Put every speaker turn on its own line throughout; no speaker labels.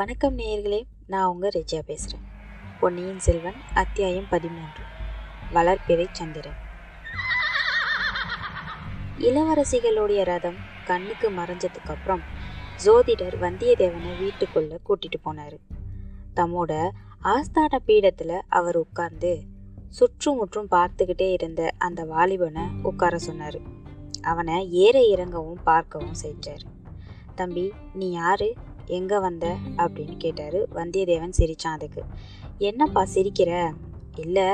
வணக்கம் நேயர்களே நான் உங்கள் ரெஜியா பேசுகிறேன் பொன்னியின் செல்வன் அத்தியாயம் பதிமூன்று. வளர்ப்பிறை சந்திரன். இளவரசிகளுடைய ரதம் கண்ணுக்கு மறைஞ்சதுக்கு அப்புறம் ஜோதிடர் வந்தியத்தேவனை வீட்டுக்குள்ள கூட்டிட்டு போனார். தம்மோட ஆஸ்தான பீடத்தில் அவர் உட்கார்ந்து சுற்றுமுற்றும் பார்த்துக்கிட்டே இருந்த அந்த வாலிபனை உட்கார சொன்னார். அவனை ஏற இறங்கவும் பார்க்கவும் செஞ்சார். தம்பி நீ யாரு? எங்கே வந்த? அப்படின்னு கேட்டாரு வந்தியத்தேவன் சிரிச்சான் அதுக்கு. என்னப்பா சிரிக்கிற? இல்லை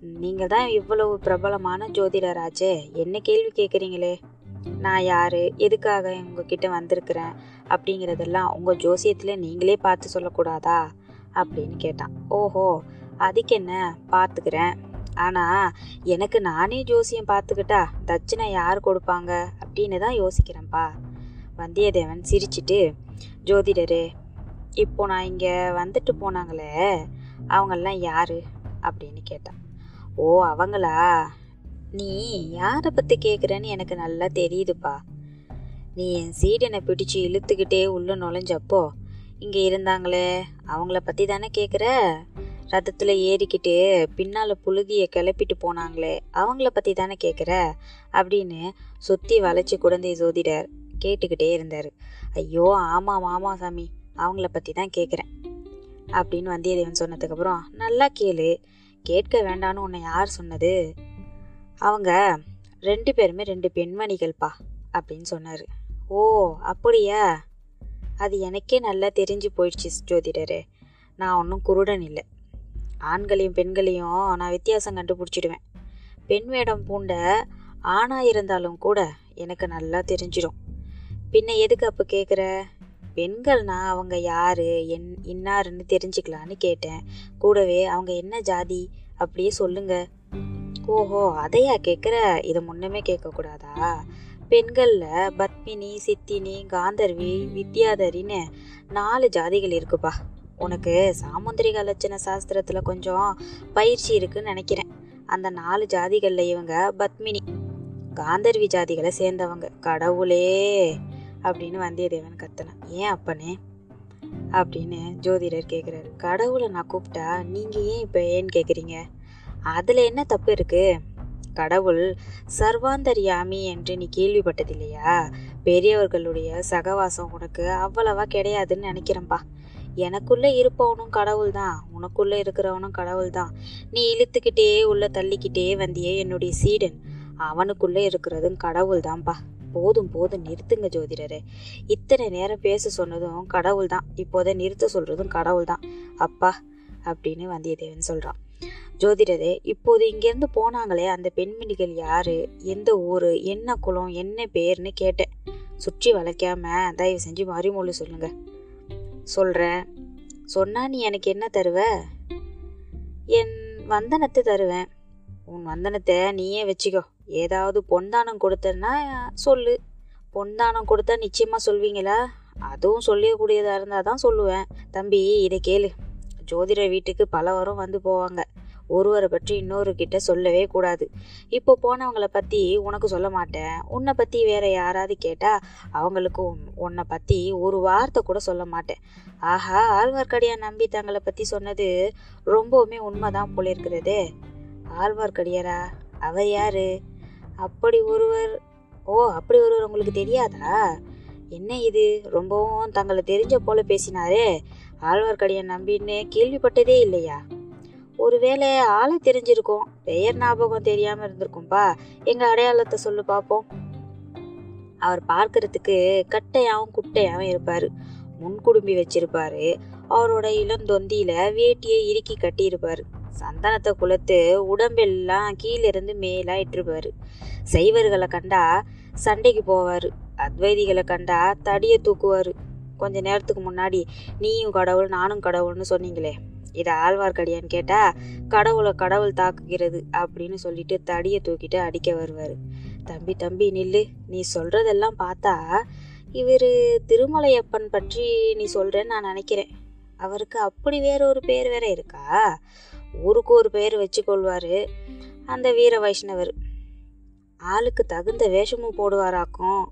நீங்கள் தான் இவ்வளவு பிரபலமான ஜோதிடராச்சே என்ன கேள்வி கேட்குறீங்களே நான் யாரு? எதுக்காக உங்ககிட்ட வந்திருக்கிறேன்? அப்படிங்கிறதெல்லாம் உங்கள் ஜோசியத்தில் நீங்களே பார்த்து சொல்லக்கூடாதா? அப்படின்னு கேட்டான். ஓஹோ அதுக்கு என்ன பார்த்துக்கிறேன். ஆனால் எனக்கு நானே ஜோசியம் பார்த்துக்கிட்டா தட்சிணை யார் கொடுப்பாங்க? அப்படின்னு தான் யோசிக்கிறேன்ப்பா. வந்தியத்தேவன் சிரிச்சிட்டு ஜோதிடரே இப்போ நான் இங்கே வந்துட்டு போனாங்களே அவங்கெல்லாம் யாரு? அப்படின்னு கேட்டான். ஓ அவங்களா? நீ யாரை பற்றி கேட்குறேன்னு எனக்கு நல்லா தெரியுதுப்பா. நீ என் சீடனை பிடிச்சு இழுத்துக்கிட்டே உள்ளே நுழைஞ்சப்போ இங்கே இருந்தாங்களே அவங்கள பற்றி தானே கேட்குற ரத்தத்தில் ஏறிக்கிட்டு பின்னால் புழுதியை கிளப்பிட்டு போனாங்களே அவங்கள பற்றி தானே கேட்குற அப்படின்னு சுற்றி வளைச்சி குழந்தை ஜோதிடர் கேட்டுக்கிட்டே இருந்தார். ஐயோ ஆமாம் ஆமாம் சாமி. அவங்கள பற்றி தான் கேட்குறேன் அப்படின்னு வந்தியத்தேவன் சொன்னதுக்கப்புறம் நல்லா கேளு. கேட்க வேண்டான்னு உன்னை யார் சொன்னது? அவங்க ரெண்டு பேருமே ரெண்டு பெண்மணிகள்ப்பா அப்படின்னு சொன்னார். ஓ அப்படியா? அது எனக்கே நல்லா தெரிஞ்சு போயிடுச்சு ஜோதிடரே. நான் ஒன்றும் குருடன் இல்லை. ஆண்களையும் பெண்களையும் நான் வித்தியாசம் கண்டுபிடிச்சிடுவேன். பெண் வேடம் பூண்ட ஆணாக இருந்தாலும் கூட எனக்கு நல்லா தெரிஞ்சிடும். பின்ன எதுக்கு அப்போ கேட்குற பெண்கள்னா அவங்க யாரு? என் இன்னாருன்னு தெரிஞ்சுக்கலான்னு கேட்டேன். கூடவே அவங்க என்ன ஜாதி? அப்படியே சொல்லுங்க. ஓஹோ அதையா கேட்குற இதை முன்னமே கேட்கக்கூடாதா பெண்களில் பத்மினி சித்தினி காந்தர்வி வித்யாதரின்னு நாலு ஜாதிகள் இருக்குப்பா. உனக்கு சாமுந்திரிக லட்சண சாஸ்திரத்தில் கொஞ்சம் பயிற்சி இருக்குன்னு நினைக்கிறேன். அந்த நாலு ஜாதிகளில் இவங்க பத்மினி காந்தர்வி ஜாதிகளை சேர்ந்தவங்க. கடவுளே! அப்படின்னு வந்தியத்தேவன் கத்தனான். ஏன் அப்பனே? அப்படின்னு ஜோதிடர் கேட்குறாரு கடவுளை நான் கூப்பிட்டா நீங்கள் ஏன் இப்போ ஏன்னு கேட்குறீங்க அதில் என்ன தப்பு இருக்குது கடவுள் சர்வாந்தரியாமி என்று நீ கேள்விப்பட்டது இல்லையா பெரியவர்களுடைய சகவாசம் உனக்கு அவ்வளவா கிடையாதுன்னு நினைக்கிறேன்பா. எனக்குள்ளே இருப்பவனும் கடவுள் தான் உனக்குள்ளே இருக்கிறவனும் கடவுள் தான் நீ இழுத்துக்கிட்டே உள்ள தள்ளிக்கிட்டே வந்தியே என்னுடைய சீடன். அவனுக்குள்ளே இருக்கிறதும் கடவுள் தான்ப்பா போதும் போதும் நிறுத்துங்க ஜோதிடரே. இத்தனை நேரம் பேச சொன்னதும் கடவுள் தான் இப்போதை நிறுத்த சொல்றதும் கடவுள் தான் அப்பா அப்படின்னு வந்தியத்தேவன் சொல்றான். ஜோதிடரே இப்போது இங்கிருந்து போனாங்களே அந்த பெண்மணிகள் யாரு? எந்த ஊரு? என்ன குலம்? என்ன பேர்னு கேட்டேன். சுற்றி வளைக்காம தயவு செஞ்சு மறுமொழி சொல்லுங்க. சொல்றேன். சொன்னா நீ எனக்கு என்ன தருவ? என் வந்தனத்தை தருவேன். உன் வந்தனத்தை நீயே வச்சுக்கோ. ஏதாவது பொன்தானம் கொடுத்தேன்னா சொல்லு. பொன்தானம் கொடுத்தா நிச்சயமாக சொல்வீங்களா? அதுவும் சொல்லக்கூடியதாக இருந்தால் தான் சொல்லுவேன். தம்பி இதை கேளு. ஜோதிட வீட்டுக்கு பல வரும் வந்து போவாங்க. ஒருவரை பற்றி இன்னொரு கிட்ட சொல்லவே கூடாது. இப்போ போனவங்கள பற்றி உனக்கு சொல்ல மாட்டேன். உன்னை பற்றி வேற யாராவது கேட்டால் அவங்களுக்கு உன்னை பற்றி ஒரு வார்த்தை கூட சொல்ல மாட்டேன். ஆஹா ஆழ்வார்க்கடியார் நம்பி தங்களை பற்றி சொன்னது ரொம்பவுமே உண்மைதான் போல இருக்கிறதே ஆழ்வார்க்கடியாரா? அவர் யாரு? அப்படி ஒருவர் ஓ அப்படி ஒருவர் உங்களுக்கு தெரியாதா? என்ன இது? ரொம்பவும் தங்களை தெரிஞ்ச போல பேசினாரே. ஆழ்வார்க்கடியை நம்பின்னு கேள்விப்பட்டதே இல்லையா? ஒருவேளை ஆளை தெரிஞ்சிருக்கும். பெயர் ஞாபகம் தெரியாம இருந்திருக்கும்பா. எங்க அடையாளத்தை சொல்லு பார்ப்போம் அவர் பார்க்கறதுக்கு கட்டையாவும் குட்டையாவும் இருப்பாரு. முன்குடும்பி வச்சிருப்பாரு. அவரோட இளந்தொந்தியில வேட்டியை இறுக்கி கட்டியிருப்பாரு. சந்தனத்தை குளத்து உடம்பெல்லாம் கீழிருந்து மேலாக இட்டுருப்பார் சைவர்களை கண்டா சண்டைக்கு போவார். அத்வைதிகளை கண்டா தடியை தூக்குவார். கொஞ்ச நேரத்துக்கு முன்னாடி நீயும் கடவுள் நானும் கடவுள்னு சொன்னீங்களே. இதை ஆழ்வார்க்கடியான்னு கேட்டா கடவுளை கடவுள் தாக்குகிறது அப்படின்னு சொல்லிட்டு தடியை தூக்கிட்டு அடிக்க வருவார். தம்பி தம்பி நில்லு. நீ சொல்றதெல்லாம் பார்த்தா இவர் திருமலையப்பன் பற்றி நீ சொல்றேன்னு நான் நினைக்கிறேன். அவருக்கு அப்படி வேற ஒரு பேர் வேற இருக்கா? ஊருக்கு ஒரு பேர் வச்சு அந்த வீர வைஷ்ணவர். ஆளுக்கு தகுந்த வேஷமும் போடுவாராக்கும்.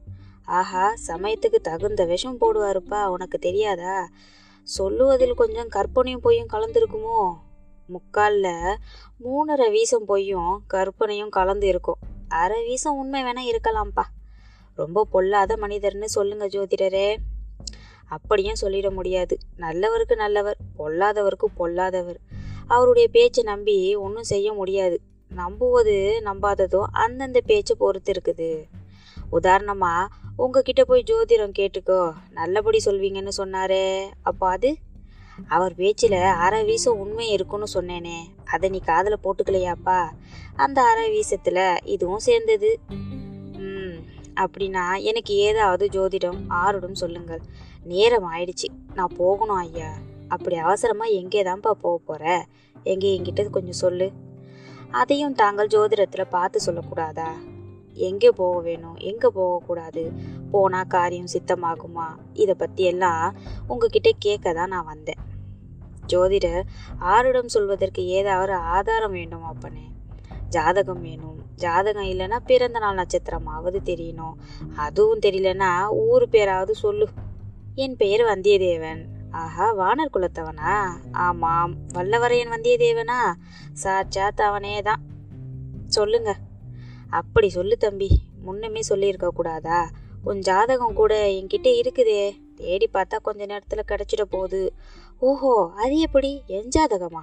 ஆஹா சமயத்துக்கு தகுந்த விஷம் போடுவாருப்பா உனக்கு தெரியாதா? சொல்லுவதில் கொஞ்சம் கற்பனையும் பொய்யும் கலந்துருக்குமோ? முக்கால்ல மூணரை வீசம் பொய்யும் கற்பனையும் கலந்து இருக்கும் அரை வீசம் உண்மை வேணா இருக்கலாம்ப்பா. ரொம்ப பொல்லாத மனிதர்னு சொல்லுங்க ஜோதிடரே. அப்படியும் சொல்லிட முடியாது. நல்லவருக்கு நல்லவர் பொல்லாதவருக்கு பொல்லாதவர். அவருடைய பேச்சை நம்பி ஒன்றும் செய்ய முடியாது. நம்புவது நம்பாததும் அந்தந்த பேச்சை பொறுத்து இருக்குது. உதாரணமாக உங்ககிட்ட போய் ஜோதிடம் கேட்டுக்கோ. நல்லபடி சொல்வீங்கன்னு சொன்னாரே. அப்போ அது? அவர் பேச்சில் அரை வீசம் உண்மை இருக்குன்னு சொன்னேனே. அதை நீ காதில் போட்டுக்கலையாப்பா? அந்த அரை வீசத்தில் இதுவும் சேர்ந்தது. ம் அப்படின்னா எனக்கு ஏதாவது ஜோதிடம் ஆறுடும் சொல்லுங்கள். நேரம் ஆயிடுச்சு. நான் போகணும் ஐயா. அப்படி அவசரமா எங்கே தான்ப்பா போக போற? எங்கே என்கிட்ட கொஞ்சம் சொல்லு. அதையும் தாங்கள் ஜோதிடத்துல பார்த்து சொல்லக்கூடாதா? எங்கே போக வேணும்? எங்கே போகக்கூடாது? போனா காரியம் சித்தமாகுமா? இதை பத்தி எல்லாம் உங்ககிட்ட கேட்க தான் நான் வந்தேன். ஜோதிடர் ஆருடம் சொல்வதற்கு ஏதாவது ஆதாரம் வேண்டும் அப்பனே? ஜாதகம் வேணும். ஜாதகம் இல்லைன்னா பிறந்த நாள் நட்சத்திரமாவது தெரியணும். அதுவும் தெரியலன்னா ஊர் பேராவது சொல்லு. என் பெயர் வந்தியத்தேவன். ஆஹா வானர் குலத்தவனா? ஆமாம் வல்லவரையன் வந்தியத்தேவனா? சாட்சாத் அவனே தான் சொல்லுங்க. அப்படி சொல்லு தம்பி முன்னமே சொல்லியிருக்க கூடாதா? உன் ஜாதகம் கூட என்கிட்ட இருக்குதே. தேடி பார்த்தா கொஞ்ச நேரத்தில் கிடச்சிட போகுது. ஓஹோ அது எப்படி? என் ஜாதகமா?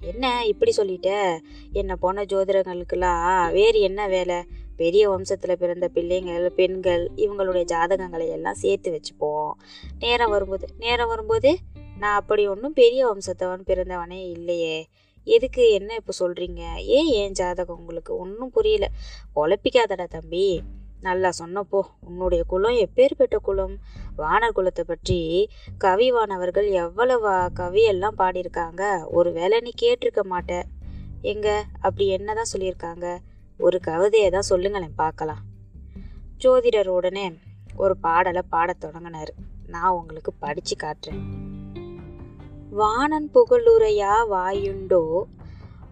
என்ன இப்படி சொல்லிட்ட? என்ன போன ஜோதிடங்களுக்கெல்லாம் வேறு என்ன வேலை? பெரிய வம்சத்தில் பிறந்த பிள்ளைங்கள் பெண்கள் இவங்களுடைய ஜாதகங்களை எல்லாம் சேர்த்து வச்சுப்போம். நேரம் வரும்போது நேரம் வரும்போது நான் அப்படி ஒன்றும் பெரிய வம்சத்தவன் பிறந்தவனே இல்லையே. எதுக்கு என்ன இப்போ சொல்கிறீங்க ஏன் ஏன் ஜாதகம் உங்களுக்கு ஒன்றும் புரியல? குழப்பிக்காதடா தம்பி. நல்லா சொன்னப்போ உன்னுடைய குலம் எப்பேற்பட்ட குலம்? வானர் குலத்தை பற்றி கவிவானவர்கள் எவ்வளவு கவியெல்லாம் பாடியிருக்காங்க? ஒரு வேலை நீ கேட்டிருக்க மாட்ட. எங்க? அப்படி என்னதான் சொல்லியிருக்காங்க? ஒரு கவிதையை தான் சொல்லுங்களேன் பார்க்கலாம். ஜோதிடர் உடனே ஒரு பாடலை பாடத் தொடங்கினார். நான் உங்களுக்கு படிச்சு காட்டுறேன். வாணன் புகழுரையா வாயுண்டோ?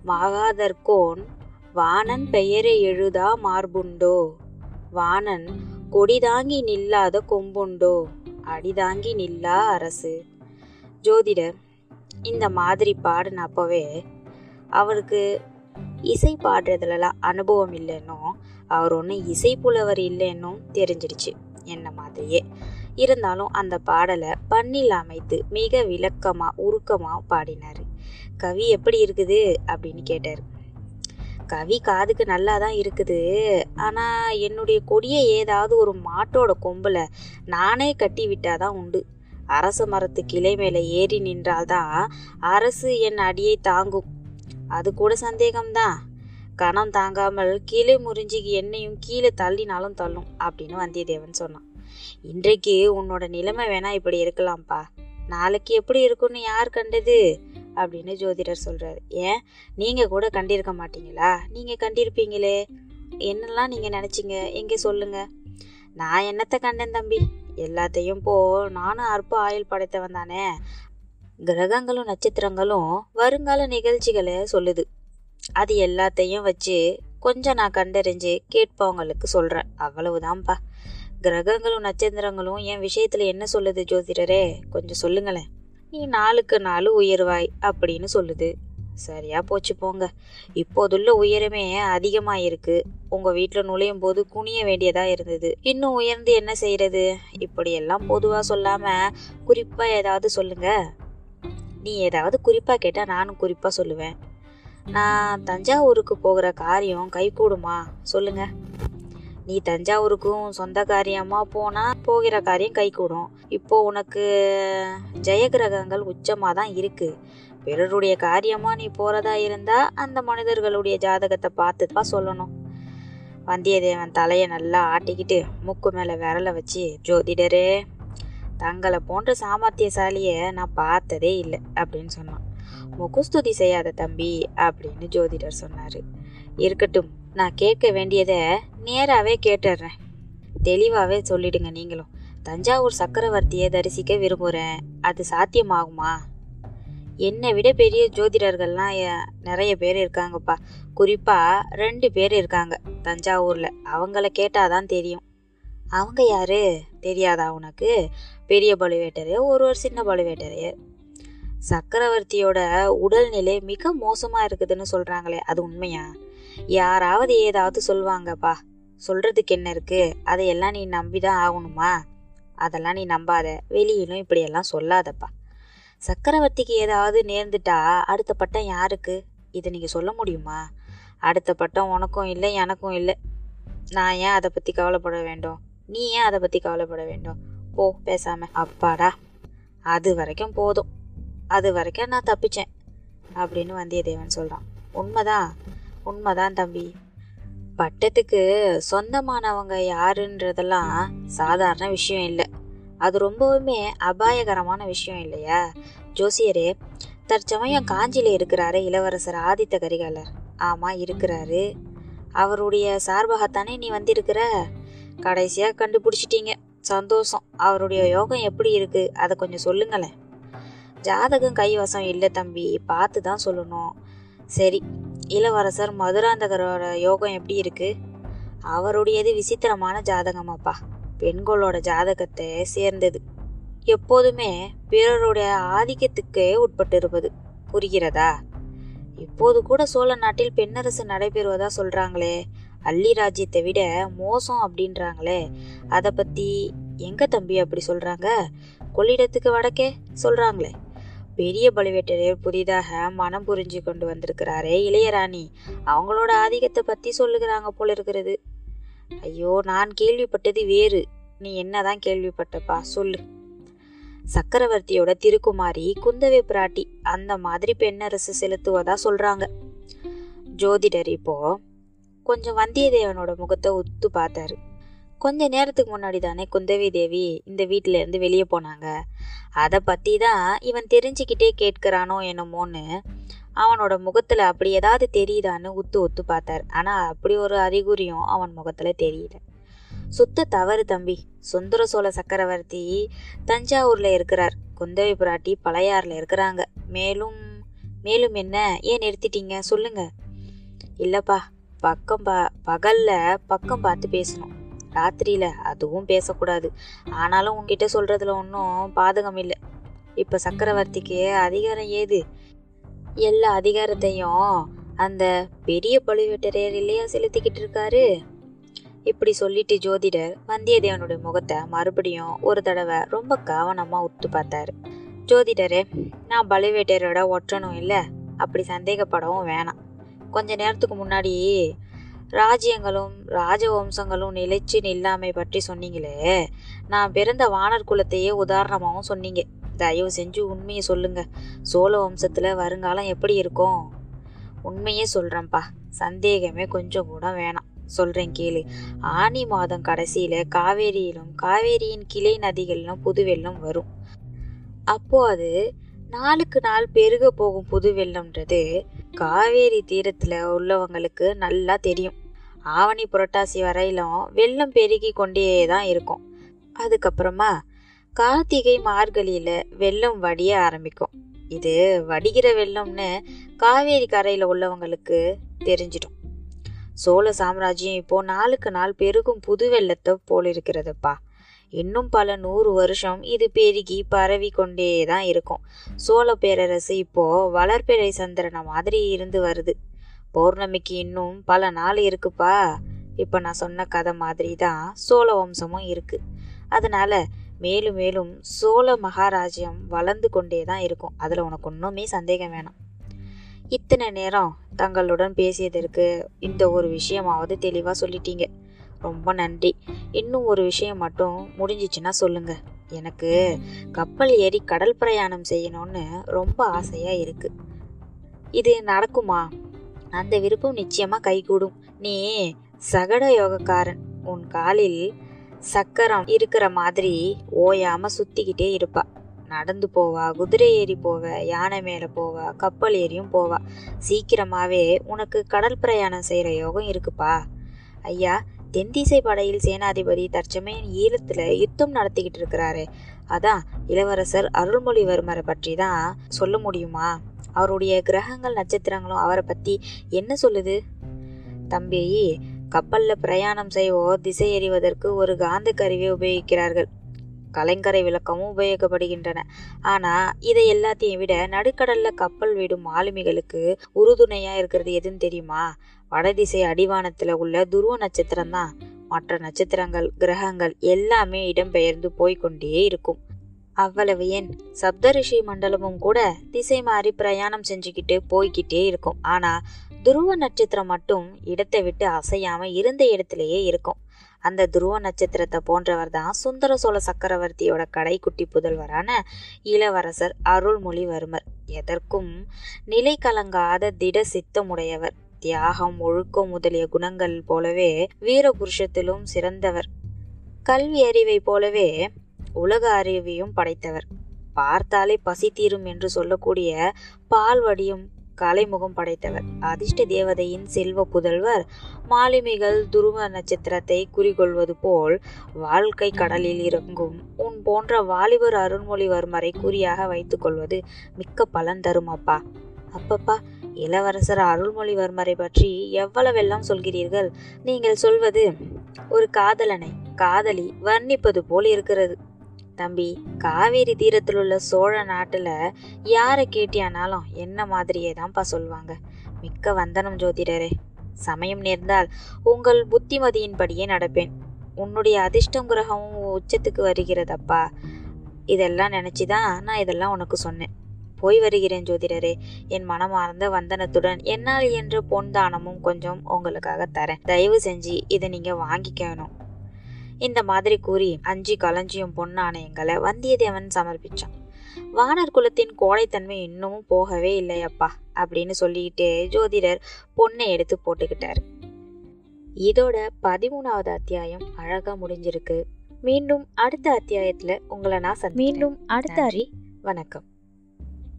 மாகாதற்கோன் வாணன் பெயரை எழுதா மார்புண்டோ? வாணன் கொடிதாங்கி நில்லாத கொம்புண்டோ? அடிதாங்கி நில்லா அரசு? ஜோதிடர் இந்த மாதிரி பாடினப்பவே அவருக்கு இசை பாடுறதுலலாம் அனுபவம் இல்லைன்னும் அவர் ஒன்றும் இசை புலவர் இல்லைன்னும் தெரிஞ்சிடுச்சு என்ன மாதிரியே. இருந்தாலும் அந்த பாடலை பண்ணில் அமைத்து மிக விளக்கமாக உருக்கமாக பாடினார். கவி எப்படி இருக்குது? அப்படின்னு கேட்டார். கவி காதுக்கு நல்லா தான் இருக்குது. ஆனால் என்னுடைய கொடியை ஏதாவது ஒரு மாட்டோட கொம்பில் நானே கட்டி விட்டாதான் உண்டு. அரச மரத்து கிளை மேலே ஏறி நின்றால்தான் அரசு என் அடியை தாங்கும். அது கூட சந்தேகம்தான் கணம் தாங்காமல் கீழே முறிஞ்சி என்னையும் கீழே தள்ளினாலும் தள்ளும் அப்படின்னு வந்தியத்தேவன் சொன்னான். இன்றைக்கு உன்னோட நிலைமை வேணா இப்படி இருக்கலாம்ப்பா. நாளைக்கு எப்படி இருக்கும்னு யார் கண்டது? அப்படின்னு ஜோதிடர் சொல்றாரு. ஏன்? நீங்க கூட கண்டிருக்க மாட்டீங்களா? நீங்க கண்டிருப்பீங்களே. என்னெல்லாம் நீங்க நினைச்சீங்க? எங்க சொல்லுங்க. நான் என்னத்த கண்டேன் தம்பி? எல்லாத்தையும் போ. நானும் அற்ப ஆயுள் படைத்தவன் தானே. கிரகங்களும் நட்சத்திரங்களும் வருங்கால நிகழ்ச்சிகளை சொல்லுது. அது எல்லாத்தையும் வச்சு கொஞ்சம் நான் கண்டறிஞ்சு கேட்பவங்களுக்கு சொல்றேன். அவ்வளவுதான்ப்பா கிரகங்களும் நட்சத்திரங்களும் என் விஷயத்துல என்ன சொல்லுது ஜோதிடரே? கொஞ்சம் சொல்லுங்களேன். நீ நாளுக்கு நாள் உயர்வாய் அப்படின்னு சொல்லுது. சரியா போச்சு போங்க. இப்போதுள்ள உயரமே அதிகமா இருக்கு உங்க வீட்டுல நுழையும் போது குனிய வேண்டியதா இருந்தது. இன்னும் உயர்ந்து என்ன செய்யறது இப்படி எல்லாம் பொதுவா சொல்லாம குறிப்பா ஏதாவது சொல்லுங்க. நீ ஏதாவது குறிப்பா கேட்டா நானும் குறிப்பா சொல்லுவேன். நான் தஞ்சாவூருக்கு போகிற காரியம் கைகூடுமா? சொல்லுங்க. நீ தஞ்சாவூருக்கும் சொந்த காரியமா போனா போகிற காரியம் கைகூடும். இப்போ உனக்கு ஜெயகிரகங்கள் உச்சமா தான் இருக்கு. பிறருடைய காரியமா நீ போறதா இருந்தா அந்த மனிதர்களுடைய ஜாதகத்தை பார்த்துப்பா சொல்லணும். வந்தியத்தேவன் தலையை நல்லா ஆட்டிக்கிட்டு மூக்கு மேல விரல வச்சு ஜோதிடரே தங்களை போன்ற சாமர்த்தியசாலிய நான் பார்த்ததே இல்லை அப்படின்னு சொன்னான். முகஸ்துதி செய்யாத தம்பி அப்படின்னு ஜோதிடர் சொன்னாரு. இருக்கட்டும் நான் கேட்க வேண்டியதை நேராகவே கேட்டுடுறேன். தெளிவாகவே சொல்லிடுங்க நீங்களும். தஞ்சாவூர் சக்கரவர்த்தியை தரிசிக்க விரும்புகிறேன் அது சாத்தியமாகுமா? என்னை விட பெரிய ஜோதிடர்கள்லாம் நிறைய பேர் இருக்காங்கப்பா. குறிப்பாக ரெண்டு பேர் இருக்காங்க தஞ்சாவூரில். அவங்கள கேட்டாதான் தெரியும். அவங்க யாரு? தெரியாதா உனக்கு? பெரிய பழுவேட்டரையர் ஒருவர் சின்ன பழுவேட்டரையர். சக்கரவர்த்தியோட உடல்நிலை மிக மோசமா இருக்குதுன்னு சொல்றாங்களே அது உண்மையா? யாராவது ஏதாவது சொல்லுவாங்கப்பா சொல்றதுக்கு என்ன இருக்கு? அதையெல்லாம் நீ நம்பிதான் ஆகணுமா? அதெல்லாம் நீ நம்பாத வெளியிலும் இப்படியெல்லாம் சொல்லாதப்பா. சக்கரவர்த்திக்கு ஏதாவது நேர்ந்துட்டா அடுத்த பட்டம் யாருக்கு? இதை நீங்க சொல்ல முடியுமா? அடுத்த பட்டம் உனக்கும் இல்லை எனக்கும் இல்லை. நான் ஏன் அதை பத்தி கவலைப்பட வேண்டும்? நீ ஏன் அதை பத்தி கவலைப்பட வேண்டும்? போ பேசாம. அப்பாடா அது வரைக்கும் போதும். அது வரைக்கும் நான் தப்பிச்சேன் அப்படின்னு வந்தியத்தேவன் சொல்றான். உண்மைதான் உண்மைதான் தம்பி. பட்டத்துக்கு சொந்தமானவங்க யாருன்றதெல்லாம் சாதாரண விஷயம் இல்லை. அது ரொம்பவுமே அபாயகரமான விஷயம் இல்லையா? ஜோசியரே தற்சமயம் காஞ்சியில் இருக்கிறாரு இளவரசர் ஆதித்த கரிகாலர். ஆமா இருக்கிறாரு. அவருடைய சார்பாகத்தானே நீ வந்திருக்கிற? கடைசியாக கண்டுபிடிச்சிட்டீங்க. சந்தோஷம். அவருடைய யோகம் எப்படி இருக்கு? அதை கொஞ்சம் சொல்லுங்களேன். ஜாதகம் கைவசம் இல்லை தம்பி. பார்த்து தான் சொல்லணும். சரி. இளவரசர் மதுராந்தகரோட யோகம் எப்படி இருக்கு? அவருடையது விசித்திரமான ஜாதகமாப்பா. பெண்களோட ஜாதகத்தை சேர்ந்தது. எப்போதுமே பிறருடைய ஆதிக்கத்துக்கே உட்பட்டு இருப்பது புரிகிறதா? இப்போது கூட சோழ நாட்டில் பெண்ணரசு நடைபெறுவதா சொல்றாங்களே. அள்ளி ராஜ்யத்தை விட மோசம் அப்படின்றாங்களே. அதை பற்றி எங்கே தம்பி அப்படி சொல்கிறாங்க கொள்ளிடத்துக்கு வடக்கே சொல்கிறாங்களே பெரிய பழுவேட்டரையர் புதிதாக மனம் புரிஞ்சு கொண்டு வந்திருக்கிறாரே இளையராணி. அவங்களோட ஆதிக்கத்தை பற்றி சொல்லுகிறாங்க போல இருக்கிறது. ஐயோ நான் கேள்விப்பட்டது வேறு. நீ என்னதான் கேள்விப்பட்டப்பா சொல்லு. சக்கரவர்த்தியோட திருக்குமாரி குந்தவை பிராட்டி அந்த மாதிரி பெண்ணரசு செலுத்துவதா சொல்றாங்க. ஜோதிடர் இப்போ கொஞ்சம் வந்தியத்தேவனோட முகத்தை உத்து பார்த்தாரு. கொஞ்ச நேரத்துக்கு முன்னாடி தானே குந்தவி தேவி இந்த வீட்டிலேருந்து இருந்து வெளியே போனாங்க. அதை பத்தி தான் இவன் தெரிஞ்சுக்கிட்டே கேட்கிறானோ என்னமோன்னு அவனோட முகத்துல அப்படி ஏதாவது தெரியுதான்னு உத்து உத்து பார்த்தார். ஆனா அப்படி ஒரு அறிகுறியும் அவன் முகத்துல தெரியல. சுத்த தவறு தம்பி. சுந்தர சோழ சக்கரவர்த்தி தஞ்சாவூர்ல இருக்கிறார். குந்தவி பிராட்டி பழையாறுல இருக்கிறாங்க. மேலும் மேலும் என்ன? ஏன் நிறுத்திட்டீங்க? சொல்லுங்க. இல்லப்பா பக்கம் பா பகல்ல பக்கம் பார்த்து பேசணும். ராத்திரியில அதுவும் பேசக்கூடாது. ஆனாலும் உன்கிட்ட சொல்றதுல ஒன்றும் பாதகம் இல்லை. இப்ப சக்கரவர்த்திக்கு அதிகாரம் ஏது? எல்லா அதிகாரத்தையும் அந்த பெரிய பழுவேட்டரையர் இல்லையா செலுத்திக்கிட்டு இருக்காரு? இப்படி சொல்லிட்டு ஜோதிடர் வந்தியத்தேவனுடைய முகத்தை மறுபடியும் ஒரு தடவை ரொம்ப கவனமா உத்து பார்த்தாரு. ஜோதிடரே நான் பழுவேட்டரோட ஒற்றனும் இல்லை. அப்படி சந்தேகப்படவும் வேணாம். கொஞ்ச நேரத்துக்கு முன்னாடி ராஜ்யங்களும் ராஜவம்சங்களும் நிலைச்சு நில்லாமை பற்றி சொன்னீங்களே. நான் பிறந்த வானர் குலத்தையே உதாரணமாகவும் சொன்னீங்க. தயவு செஞ்சு உண்மையை சொல்லுங்க. சோழ வம்சத்தில் வருங்காலம் எப்படி இருக்கும்? உண்மையே சொல்கிறேன்ப்பா சந்தேகமே கொஞ்சம் கூட வேணாம். சொல்கிறேன் கேளு. ஆனி மாதம் கடைசியில் காவேரியிலும் காவேரியின் கிளை நதிகளிலும் புது வெள்ளம் வரும். அப்போது அது நாளுக்கு நாள் பெருக போகும் புது வெள்ளம்ன்றது காவேரி தீரத்தில் உள்ளவங்களுக்கு நல்லா தெரியும். ஆவணி புரட்டாசி வரையிலும் வெள்ளம் பெருகி கொண்டே தான் இருக்கும். அதுக்கப்புறமா கார்த்திகை மார்கழியில் வெள்ளம் வடிய ஆரம்பிக்கும். இது வடிகிற வெள்ளம்னு காவேரி கரையில் உள்ளவங்களுக்கு தெரிஞ்சிடும். சோழ சாம்ராஜ்யம் இப்போ நாளுக்கு நாள் பெருகும் புது வெள்ளத்தை போல் இருக்கிறதுப்பா இன்னும் பல நூறு வருஷம் இது பெருகி பரவி கொண்டே தான் இருக்கும். சோழ பேரரசு இப்போ வளர்பிறை சந்திரன மாதிரி இருந்து வருது. பௌர்ணமிக்கு இன்னும் பல நாள் இருக்குப்பா. இப்போ நான் சொன்ன கதை மாதிரி தான் சோழ வம்சமும் இருக்கு. அதனால மேலும் மேலும் சோழ மகாராஜ்யம் வளர்ந்து கொண்டே தான் இருக்கும். அதில் உனக்கு ஒன்றுமே சந்தேகம் வேணாம். இத்தனை நேரம் தங்களுடன் பேசியதற்கு இந்த ஒரு விஷயமாவது தெளிவாக சொல்லிட்டீங்க. ரொம்ப நன்றி. இன்னும் ஒரு விஷயம் மட்டும் முடிஞ்சிச்சுன்னா சொல்லுங்க. எனக்கு கப்பல் ஏறி கடல் பிரயாணம் செய்யணும்னு ரொம்ப ஆசையாக இருக்கு. இது நடக்குமா? அந்த விருப்பம் நிச்சயமாக கைகூடும். நீ சகட யோகக்காரன். உன் காலில் சக்கரம் இருக்கிற மாதிரி ஓயாம சுத்திக்கிட்டே இருப்பா. நடந்து போவா குதிரை ஏறி போவ யானை மேலே போவா கப்பல் ஏறியும் போவா. சீக்கிரமாவே உனக்கு கடல் பிரயாணம் செய்கிற யோகம் இருக்குப்பா. ஐயா தென்திசை படையில் சேனாதிபதி தற்சமயம் ஈழத்துல யுத்தம் நடத்திக்கிட்டு இருக்கிறாரு. அதான் இளவரசர் அருள்மொழிவர்மரை பற்றி தான் சொல்ல முடியுமா? அவருடைய கிரகங்கள் நட்சத்திரங்களும் அவரை பத்தி என்ன சொல்லுது? தம்பி கப்பல்ல பிரயாணம் செய்வோர் திசை எறிவதற்கு ஒரு காந்த கருவியை உபயோகிக்கிறார்கள். கலைங்கரை விளக்கமும் உபயோகப்படுகின்றன. ஆனா இதை எல்லாத்தையும் விட நடுக்கடல்ல கப்பல் விடும் மாலுமிகளுக்கு உறுதுணையா இருக்கிறது எதுன்னு தெரியுமா? வடதிசை அடிவானத்துல உள்ள துருவ நட்சத்திரம் தான் மற்ற நட்சத்திரங்கள் கிரகங்கள் எல்லாமே இடம்பெயர்ந்து போய்கொண்டே இருக்கும். அவ்வளவு ஏன்? சப்தரிஷி மண்டலமும் கூட திசை மாறி பிரயாணம் செஞ்சுக்கிட்டு போய்கிட்டே இருக்கும். ஆனா துருவ நட்சத்திரம் மட்டும் இடத்தை விட்டு அசையாம இருந்த இடத்திலேயே இருக்கும். அந்த துருவ நட்சத்திரத்தை போன்றவர் தான் சுந்தர சோழ சக்கரவர்த்தியோட கடைக்குட்டி புதல்வரான இளவரசர் அருள்மொழிவர்மர். எதற்கும் நிலை கலங்காத திட சித்தமுடையவர். தியாகம் ஒழுக்கம் முதலிய குணங்கள் போலவே வீரபுருஷத்திலும் சிறந்தவர். கல்வி அறிவை போலவே உலக அறிவையும் படைத்தவர். பார்த்தாலே பசி தீரும் என்று சொல்லக்கூடிய பால்வடியும் கலைமுகம் படைத்தவர். அதிர்ஷ்ட தேவதையின் செல்வ புதல்வர் மாலுமிகள் துருவ நட்சத்திரத்தை குறிகொள்வது போல் வாழ்க்கை கடலில் இறங்கும். உன் போன்ற வாலிபர் அருண்மொழிவர்மரை குறியாக வைத்துக் கொள்வது மிக்க பலன் தரும் அப்பா அப்பப்பா இளவரசர் அருள்மொழிவர்மரை பற்றி எவ்வளவெல்லாம் சொல்கிறீர்கள்? நீங்கள் சொல்வது ஒரு காதலனை காதலி வர்ணிப்பது போல் இருக்கிறது. தம்பி காவேரி தீரத்தில் உள்ள சோழ நாட்டில் யாரை கேட்டியானாலும் என்ன மாதிரியே தான்ப்பா சொல்லுவாங்க மிக்க வந்தனம் ஜோதிடரே. சமயம் நேர்ந்தால் உங்கள் புத்திமதியின்படியே நடப்பேன். உன்னுடைய அதிர்ஷ்டம் கிரகமும் உச்சத்துக்கு வருகிறதப்பா. இதெல்லாம் நினைச்சுதான் நான் இதெல்லாம் உனக்கு சொன்னேன். போய் வருகிறேன் ஜோதிடரே. என் மனமார்ந்த வந்தனத்துடன் என்னால் என்ற பொன் தானமும் கொஞ்சம் உங்களுக்காக தரேன். தயவு செஞ்சு இதை நீங்க வாங்கிக்கணும். இந்த மாதிரி கூறி அஞ்சு களஞ்சியம் பொன்னாணயங்களை வந்தியத்தேவன் சமர்ப்பிச்சான். வானர் குலத்தின் கோழைத்தன்மை இன்னமும் போகவே இல்லையப்பா அப்படின்னு சொல்லிட்டு ஜோதிடர் பொண்ணை எடுத்து போட்டுக்கிட்டாரு. இதோட பதிமூணாவது அத்தியாயம் அழகா முடிஞ்சிருக்கு. மீண்டும் அடுத்த அத்தியாயத்துல உங்களை நான்.
மீண்டும் அடுத்த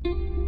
Thank you.